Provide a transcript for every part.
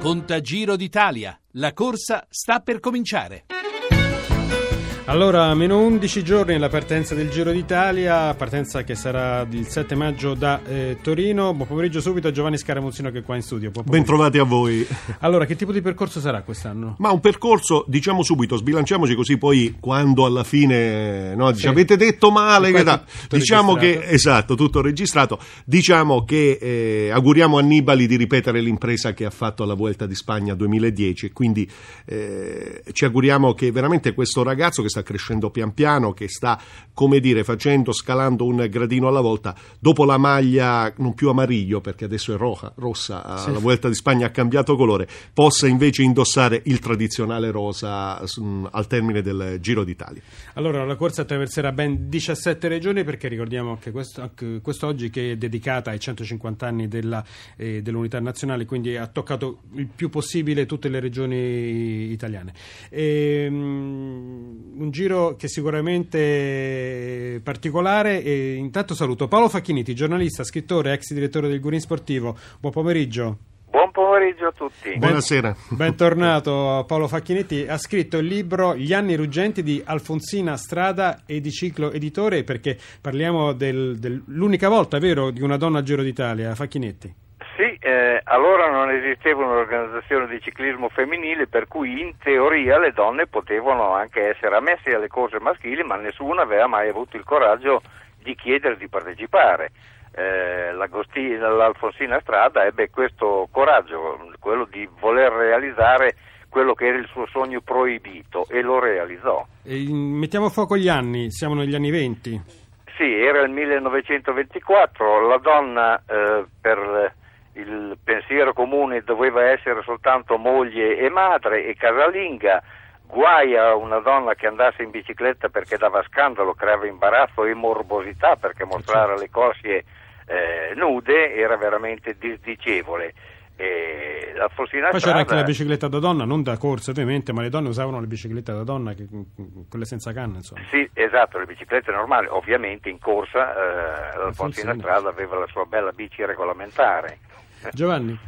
Conta Giro d'Italia. La corsa sta per cominciare. Allora, meno 11 giorni alla partenza del Giro d'Italia, partenza che sarà il 7 maggio da eh, Torino. Buon pomeriggio subito a Giovanni Scaramuzzino che è qua in studio. Bentrovati a voi. Allora, che tipo di percorso sarà quest'anno? Ma un percorso, diciamo subito, sbilanciamoci così poi quando alla fine no, dice, Sì. avete detto male, che da- diciamo che registrato. esatto, tutto registrato. Diciamo che eh, auguriamo a Nibali di ripetere l'impresa che ha fatto alla Vuelta di Spagna 2010 e quindi eh, ci auguriamo che veramente questo ragazzo che sta crescendo pian piano, che sta, come dire, facendo, scalando un gradino alla volta, dopo la maglia non più amariglio perché adesso è roja, rossa, alla Vuelta di Spagna ha cambiato colore, possa invece indossare il tradizionale rosa mm, al termine del Giro d'Italia. Allora, la corsa attraverserà ben 17 regioni perché ricordiamo che questo, anche quest'oggi che è dedicata ai 150 anni della, eh, dell'unità nazionale, quindi ha toccato il più possibile tutte le regioni italiane. Ehm, un giro che sicuramente è particolare e intanto saluto Paolo Facchiniti, giornalista, scrittore, ex direttore del Gurin Sportivo. Buon pomeriggio. Buon pomeriggio a tutti. Ben- Buonasera. Bentornato Paolo Facchinetti, ha scritto il libro Gli anni ruggenti di Alfonsina Strada e di Ciclo Editore perché parliamo del- dell'unica volta, vero, di una donna al Giro d'Italia, Facchinetti. Eh, allora non esisteva un'organizzazione di ciclismo femminile per cui in teoria le donne potevano anche essere ammesse alle corse maschili, ma nessuno aveva mai avuto il coraggio di chiedere di partecipare. Eh, L'Alfonsina Strada ebbe questo coraggio, quello di voler realizzare quello che era il suo sogno proibito e lo realizzò. E, mettiamo a fuoco gli anni, siamo negli anni 20. Sì, era il 1924, la donna eh, per pensiero comune doveva essere soltanto moglie e madre e casalinga, guai a una donna che andasse in bicicletta perché dava scandalo, creava imbarazzo e morbosità perché mostrare le cosce eh, nude era veramente disdicevole. E la Poi c'era anche la bicicletta da donna, non da corsa ovviamente, ma le donne usavano le biciclette da donna, che- quelle senza canna, insomma. Sì, esatto, le biciclette normali, ovviamente in corsa eh, l'Alfonsina Alfonsina. Strada aveva la sua bella bici regolamentare. Giovanni?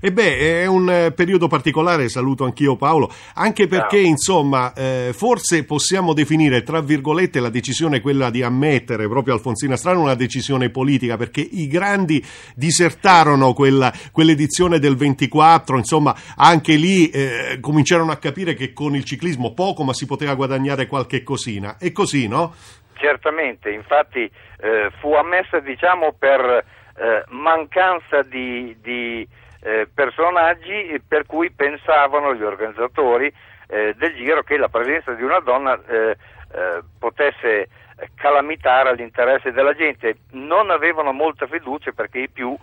E beh, è un eh, periodo particolare, saluto anch'io Paolo, anche perché Ciao. insomma eh, forse possiamo definire tra virgolette la decisione quella di ammettere proprio Alfonsina Strano una decisione politica perché i grandi disertarono quella, quell'edizione del 24, insomma anche lì eh, cominciarono a capire che con il ciclismo poco ma si poteva guadagnare qualche cosina. E così, no? Certamente, infatti eh, fu ammessa diciamo per eh, mancanza di, di, eh, personaggi per cui pensavano gli organizzatori eh, del giro che la presenza di una donna eh, eh, potesse calamitare l'interesse della gente. Non avevano molta fiducia perché i più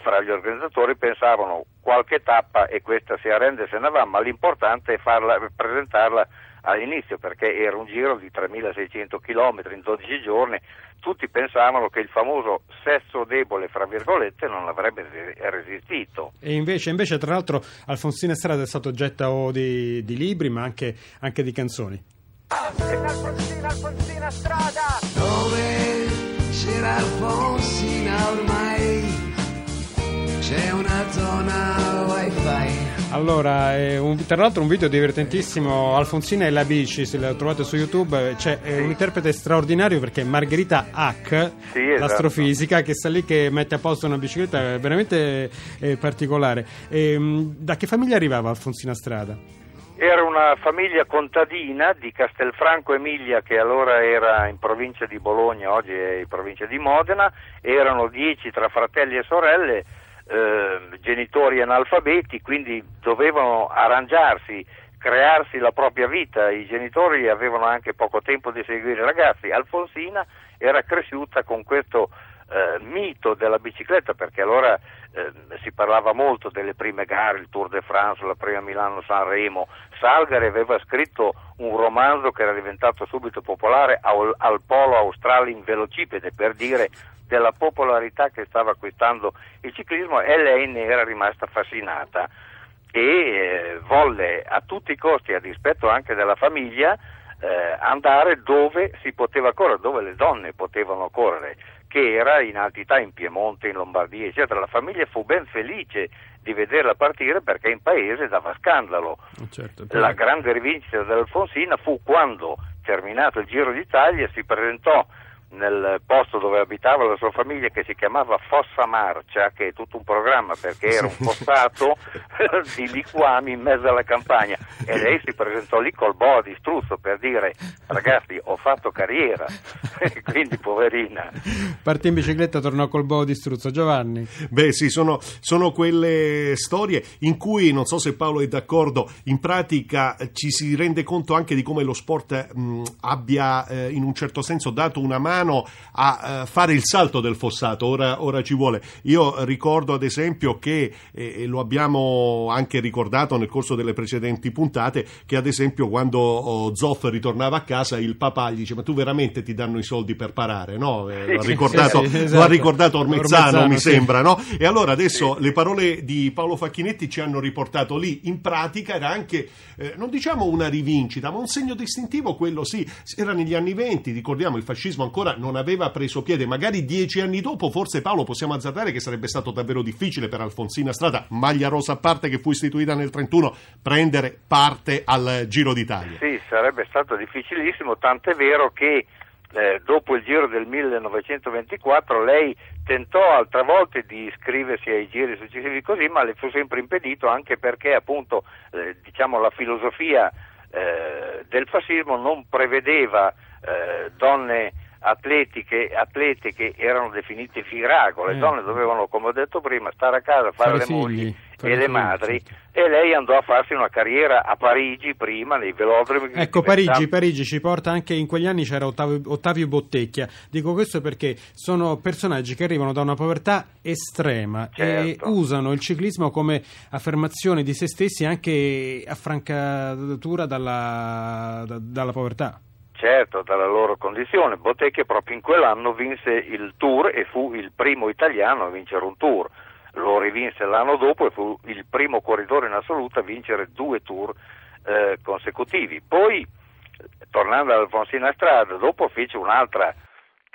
fra gli organizzatori pensavano qualche tappa e questa si arrende se ne va, ma l'importante è farla, presentarla all'inizio perché era un giro di 3600 km in 12 giorni, tutti pensavano che il famoso sesso debole, fra virgolette, non avrebbe re- resistito. E invece, invece, tra l'altro, Alfonsina Strada è stato oggetto di, di libri, ma anche, anche di canzoni. Alfonsina, Alfonsina strada! dove c'era Alfonsina ormai c'è una zona wifi Allora, eh, un- tra l'altro un video divertentissimo, Alfonsina e la bici, se lo trovate su YouTube, c'è eh, un interprete straordinario perché è Margherita Hack, Sì, esatto. l'astrofisica, che sta lì che mette a posto una bicicletta è veramente eh, particolare. Ehm, da che famiglia arrivava Alfonsina Strada? Era una famiglia contadina di Castelfranco Emilia che allora era in provincia di Bologna, oggi è in provincia di Modena, erano dieci tra fratelli e sorelle, eh, genitori analfabeti, quindi dovevano arrangiarsi, crearsi la propria vita, i genitori avevano anche poco tempo di seguire i ragazzi. Alfonsina era cresciuta con questo eh, mito della bicicletta perché allora eh, si parlava molto delle prime gare, il Tour de France, la prima Milano-Sanremo. Salgari aveva scritto un romanzo che era diventato subito popolare al, al Polo Australe in velocipede per dire della popolarità che stava acquistando il ciclismo e lei ne era rimasta fascinata e eh, volle a tutti i costi, a dispetto anche della famiglia, eh, andare dove si poteva correre, dove le donne potevano correre, che era in altità in Piemonte, in Lombardia, eccetera. La famiglia fu ben felice di vederla partire perché in paese dava scandalo. Certo, La grande rivincita dell'Alfonsina fu quando, terminato il Giro d'Italia, si presentò nel posto dove abitava la sua famiglia che si chiamava Fossa Marcia, che è tutto un programma perché era un fossato di liquami in mezzo alla campagna e lei si presentò lì col boa di struzzo per dire ragazzi ho fatto carriera, quindi poverina. Partì in bicicletta, tornò col boa di struzzo. Giovanni. Beh sì, sono, sono quelle storie in cui, non so se Paolo è d'accordo, in pratica ci si rende conto anche di come lo sport mh, abbia eh, in un certo senso dato una mano a eh, fare il salto del fossato, ora, ora, ci vuole. Io ricordo ad esempio che, eh, e lo abbiamo anche ricordato nel corso delle precedenti puntate, che ad esempio quando oh, Zoff ritornava a casa il papà gli dice ma tu veramente ti danno i soldi per parare, no? Eh, lo ha ricordato, sì, sì, esatto. lo ha ricordato Ormezzano, Ormezzano, mi sì. sembra, no? E allora adesso le parole di Paolo Facchinetti ci hanno riportato lì, in pratica era anche, eh, non diciamo una rivincita, ma un segno distintivo, quello sì, era negli anni venti, ricordiamo il fascismo ancora non aveva preso piede, magari dieci anni dopo, forse Paolo possiamo azzardare che sarebbe stato davvero difficile per Alfonsina Strada, maglia rosa a parte che fu istituita nel 31, prendere parte al Giro d'Italia. Sì, sarebbe stato difficilissimo, tant'è vero che eh, dopo il giro del 1924 lei tentò altre volte di iscriversi ai giri successivi così, ma le fu sempre impedito anche perché appunto eh, diciamo, la filosofia eh, del fascismo non prevedeva eh, donne atletiche, atlete che erano definite firago, le Eh. donne dovevano, come ho detto prima, stare a casa, fare, Fare le figli, mogli fare e le figli, madri certo. e lei andò a farsi una carriera a Parigi prima, nei velodromi. che Ecco, Parigi, Parigi ci porta anche in quegli anni c'era Ottavio, Ottavio Bottecchia. Dico questo perché sono personaggi che arrivano da una povertà estrema Certo. e usano il ciclismo come affermazione di se stessi anche affrancatura dalla, da- dalla povertà. Certo, dalla loro condizione. Bottecchia proprio in quell'anno vinse il Tour e fu il primo italiano a vincere un Tour. Lo rivinse l'anno dopo e fu il primo corridore in assoluto a vincere due Tour eh, consecutivi. Poi, tornando all'Alfonsina Strada, dopo fece un'altra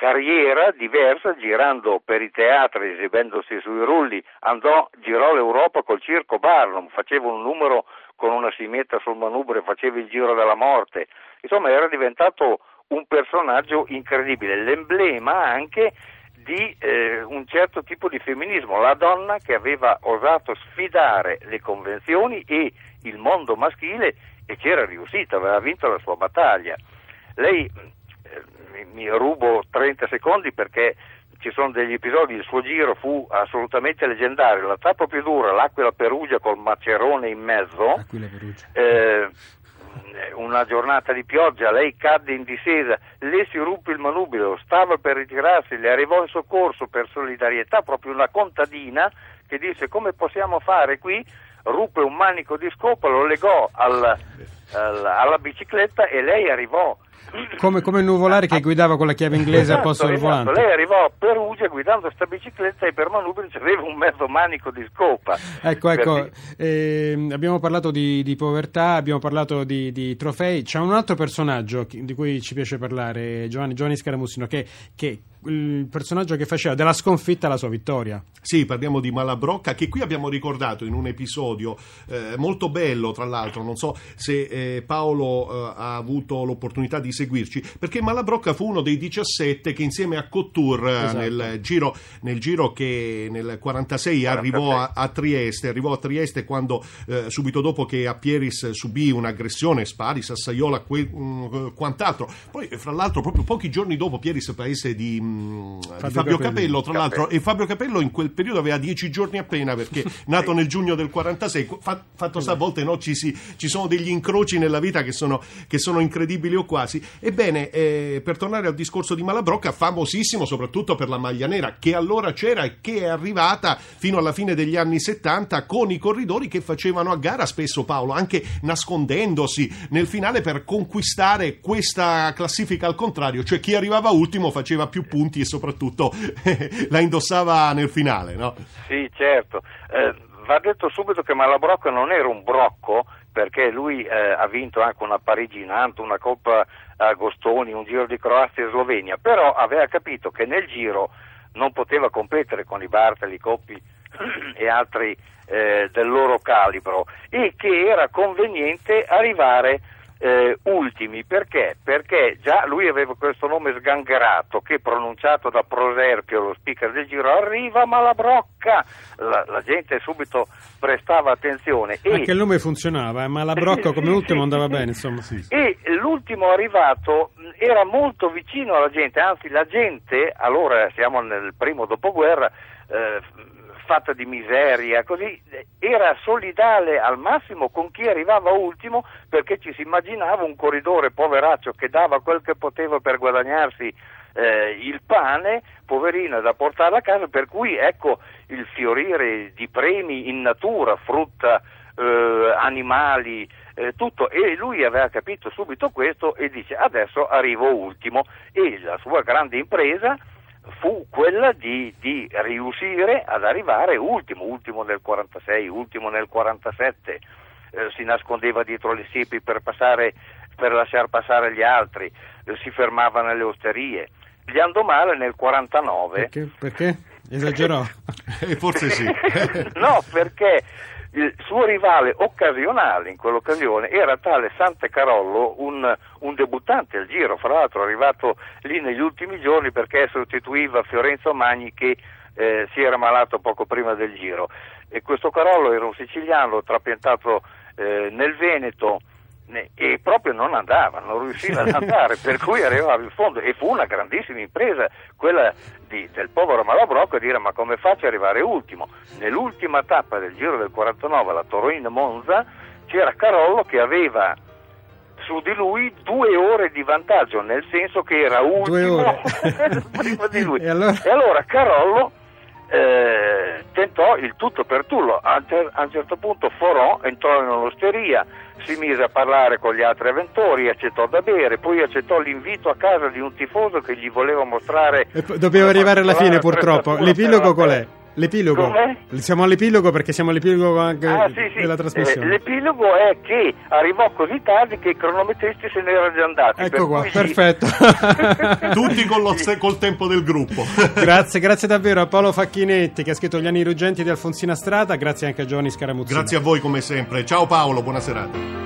carriera diversa girando per i teatri, esibendosi sui rulli, andò, girò l'Europa col Circo Barnum, faceva un numero con una simetta sul manubrio, faceva il giro della morte, insomma era diventato un personaggio incredibile, l'emblema anche di eh, un certo tipo di femminismo, la donna che aveva osato sfidare le convenzioni e il mondo maschile e c'era riuscita, aveva vinto la sua battaglia. Lei eh, mi, rubo 30 secondi perché ci sono degli episodi, il suo giro fu assolutamente leggendario, la tappa più dura, l'Aquila Perugia col Macerone in mezzo, eh, una giornata di pioggia, lei cadde in discesa, le si ruppe il manubrio, stava per ritirarsi, le arrivò in soccorso per solidarietà proprio una contadina che disse come possiamo fare qui, ruppe un manico di scopa, lo legò al- al- alla bicicletta e lei arrivò Come, come il nuvolare che guidava con la chiave inglese al Esatto, posto del esatto. volante. Lei arrivò a Perugia guidando sta bicicletta e per manubrio aveva un mezzo manico di scopa. Ecco, ecco, ehm, abbiamo parlato di, di povertà, abbiamo parlato di, di trofei, c'è un altro personaggio di cui ci piace parlare, Giovanni, Giovanni Scaramussino, che, che il personaggio che faceva della sconfitta la sua vittoria. Sì, parliamo di Malabrocca che qui abbiamo ricordato in un episodio eh, molto bello, tra l'altro, non so se eh, Paolo eh, ha avuto l'opportunità di seguirci, perché Malabrocca fu uno dei 17 che insieme a Cottour eh, Esatto. nel, giro, nel giro che nel 46 arrivò a, a Trieste, arrivò a Trieste quando eh, subito dopo che a Pieris subì un'aggressione, spari, Sassaiola, que- mh, quant'altro. Poi, fra l'altro, proprio pochi giorni dopo Pieris, paese di, mh, di Fabio Fabio, Capello. Capello, tra l'altro, e Fabio Capello in quel periodo aveva dieci giorni appena perché nato nel giugno del 46 fa- fatto sta a volte no, ci, si- ci sono degli incroci nella vita che sono, che sono incredibili o quasi ebbene eh, per tornare al discorso di Malabrocca famosissimo soprattutto per la maglia nera che allora c'era e che è arrivata fino alla fine degli anni 70 con i corridori che facevano a gara spesso Paolo anche nascondendosi nel finale per conquistare questa classifica al contrario cioè chi arrivava ultimo faceva più punti e soprattutto la indossava nel finale no? Sì, certo. Eh, va detto subito che Malabrocco non era un brocco perché lui eh, ha vinto anche una Parigi Nantes, una Coppa Agostoni, un Giro di Croazia e Slovenia, però aveva capito che nel giro non poteva competere con i Bartali, Coppi e altri eh, del loro calibro e che era conveniente arrivare eh, ultimi perché? Perché già lui aveva questo nome sgangherato che pronunciato da Proserpio, lo speaker del giro, arriva Malabrocca, la, la gente subito prestava attenzione. E, Anche il nome funzionava, eh, ma la brocca come ultimo andava bene, insomma. e l'ultimo arrivato mh, era molto vicino alla gente, anzi la gente, allora siamo nel primo dopoguerra, eh, fatta di miseria, così, eh, era solidale al massimo con chi arrivava ultimo perché ci si immaginava un corridore poveraccio che dava quel che poteva per guadagnarsi eh, il pane, poverino, da portare a casa, per cui ecco il fiorire di premi in natura, frutta, eh, animali, eh, tutto. E lui aveva capito subito questo e dice adesso arrivo ultimo. E la sua grande impresa fu quella di, di riuscire ad arrivare ultimo, ultimo nel 46, ultimo nel 47, eh, si nascondeva dietro le siepi per, passare, per lasciar passare gli altri, eh, si fermava nelle osterie. Gli andò male nel 49 Perché? Perché? Esagerò. Eh, forse sì. no, perché il suo rivale occasionale in quell'occasione era tale Sante Carollo, un, un debuttante al giro, fra l'altro arrivato lì negli ultimi giorni perché sostituiva Fiorenzo Magni che eh, si era malato poco prima del giro. E questo Carollo era un siciliano trapiantato eh, nel Veneto ne- e proprio non andava, non riusciva ad andare, per cui arrivava in fondo e fu una grandissima impresa quella di- del povero Malabrocco a dire ma come faccio ad arrivare ultimo? Nell'ultima tappa del Giro del 49, la Torino-Monza, c'era Carollo che aveva su di lui due ore di vantaggio, nel senso che era ultimo prima di lui. E allora? E allora Carollo eh, tentò il tutto per tullo. A a un certo punto Forò entrò in un'osteria, si mise a parlare con gli altri avventori, accettò da bere, poi accettò l'invito a casa di un tifoso che gli voleva mostrare. E dobbiamo arrivare alla fine, purtroppo. L'epilogo qual è? L'epilogo. Com'è? Siamo all'epilogo perché siamo all'epilogo anche Ah, sì, sì. della Eh, trasmissione. l'epilogo è che arrivò così tardi che i cronometristi se ne erano già andati. Ecco per qua, cui sì. perfetto. Tutti con lo col tempo del gruppo. grazie, grazie davvero a Paolo Facchinetti che ha scritto Gli anni ruggenti di Alfonsina Strada, grazie anche a Giovanni Scaramuzzini. Grazie a voi come sempre. Ciao Paolo, buona serata.